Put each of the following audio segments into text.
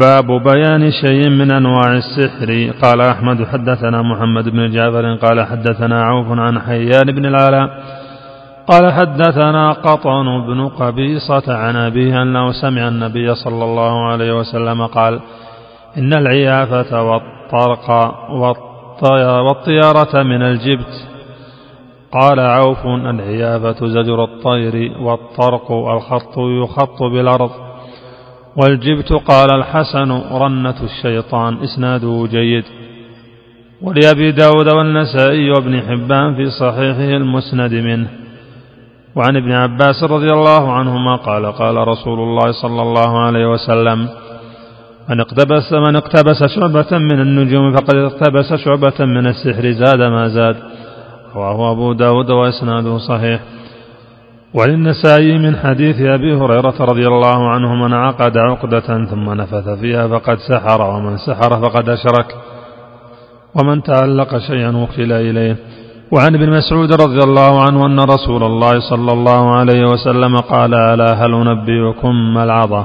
باب بيان شيء من أنواع السحر. قال أحمد حدثنا محمد بن جعفر قال حدثنا عوف عن حيان بن العلاء قال حدثنا قطن بن قبيصة عن أبيه أنه سمع النبي صلى الله عليه وسلم قال إن العيافة والطرق والطيارة من الجبت. قال عوف العيافة زجر الطير والطرق الخط يخط بالأرض والجبت قال الحسن رنة الشيطان إسناده جيد. ولأبي داود والنسائي وابن حبان في صحيحه المسند منه. وعن ابن عباس رضي الله عنهما قال قال رسول الله صلى الله عليه وسلم من اقتبس من اقتبس شعبة من النجوم فقد اقتبس شعبة من السحر زاد ما زاد. رواه أبو داود وإسناده صحيح. وللنسائي من حديث أبي هريرة رضي الله عنه من عقد عقدة ثم نفث فيها فقد سحر ومن سحر فقد أشرك ومن تعلق شيئا وكل إليه. وعن ابن مسعود رضي الله عنه أن رسول الله صلى الله عليه وسلم قال ألا هل أنبئكم ما العظة؟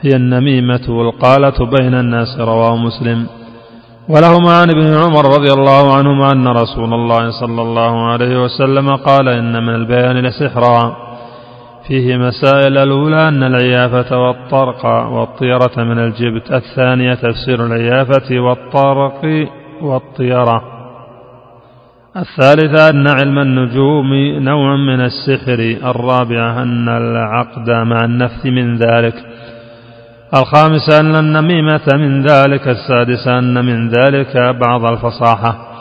هي النميمة والقالة بين الناس رواه مسلم. ولهما عن ابن عمر رضي الله عنهما أن رسول الله صلى الله عليه وسلم قال إن من البيان لسحرا. فيه مسائل الأولى أن العيافة والطرق والطيرة من الجبت. الثانية تفسير العيافة والطرق والطيرة. الثالثة أن علم النجوم نوع من السحر. الرابعة أن العقد مع النفث من ذلك. الخامسة أن النميمة من ذلك السادسة أن من ذلك بعض الفصاحة.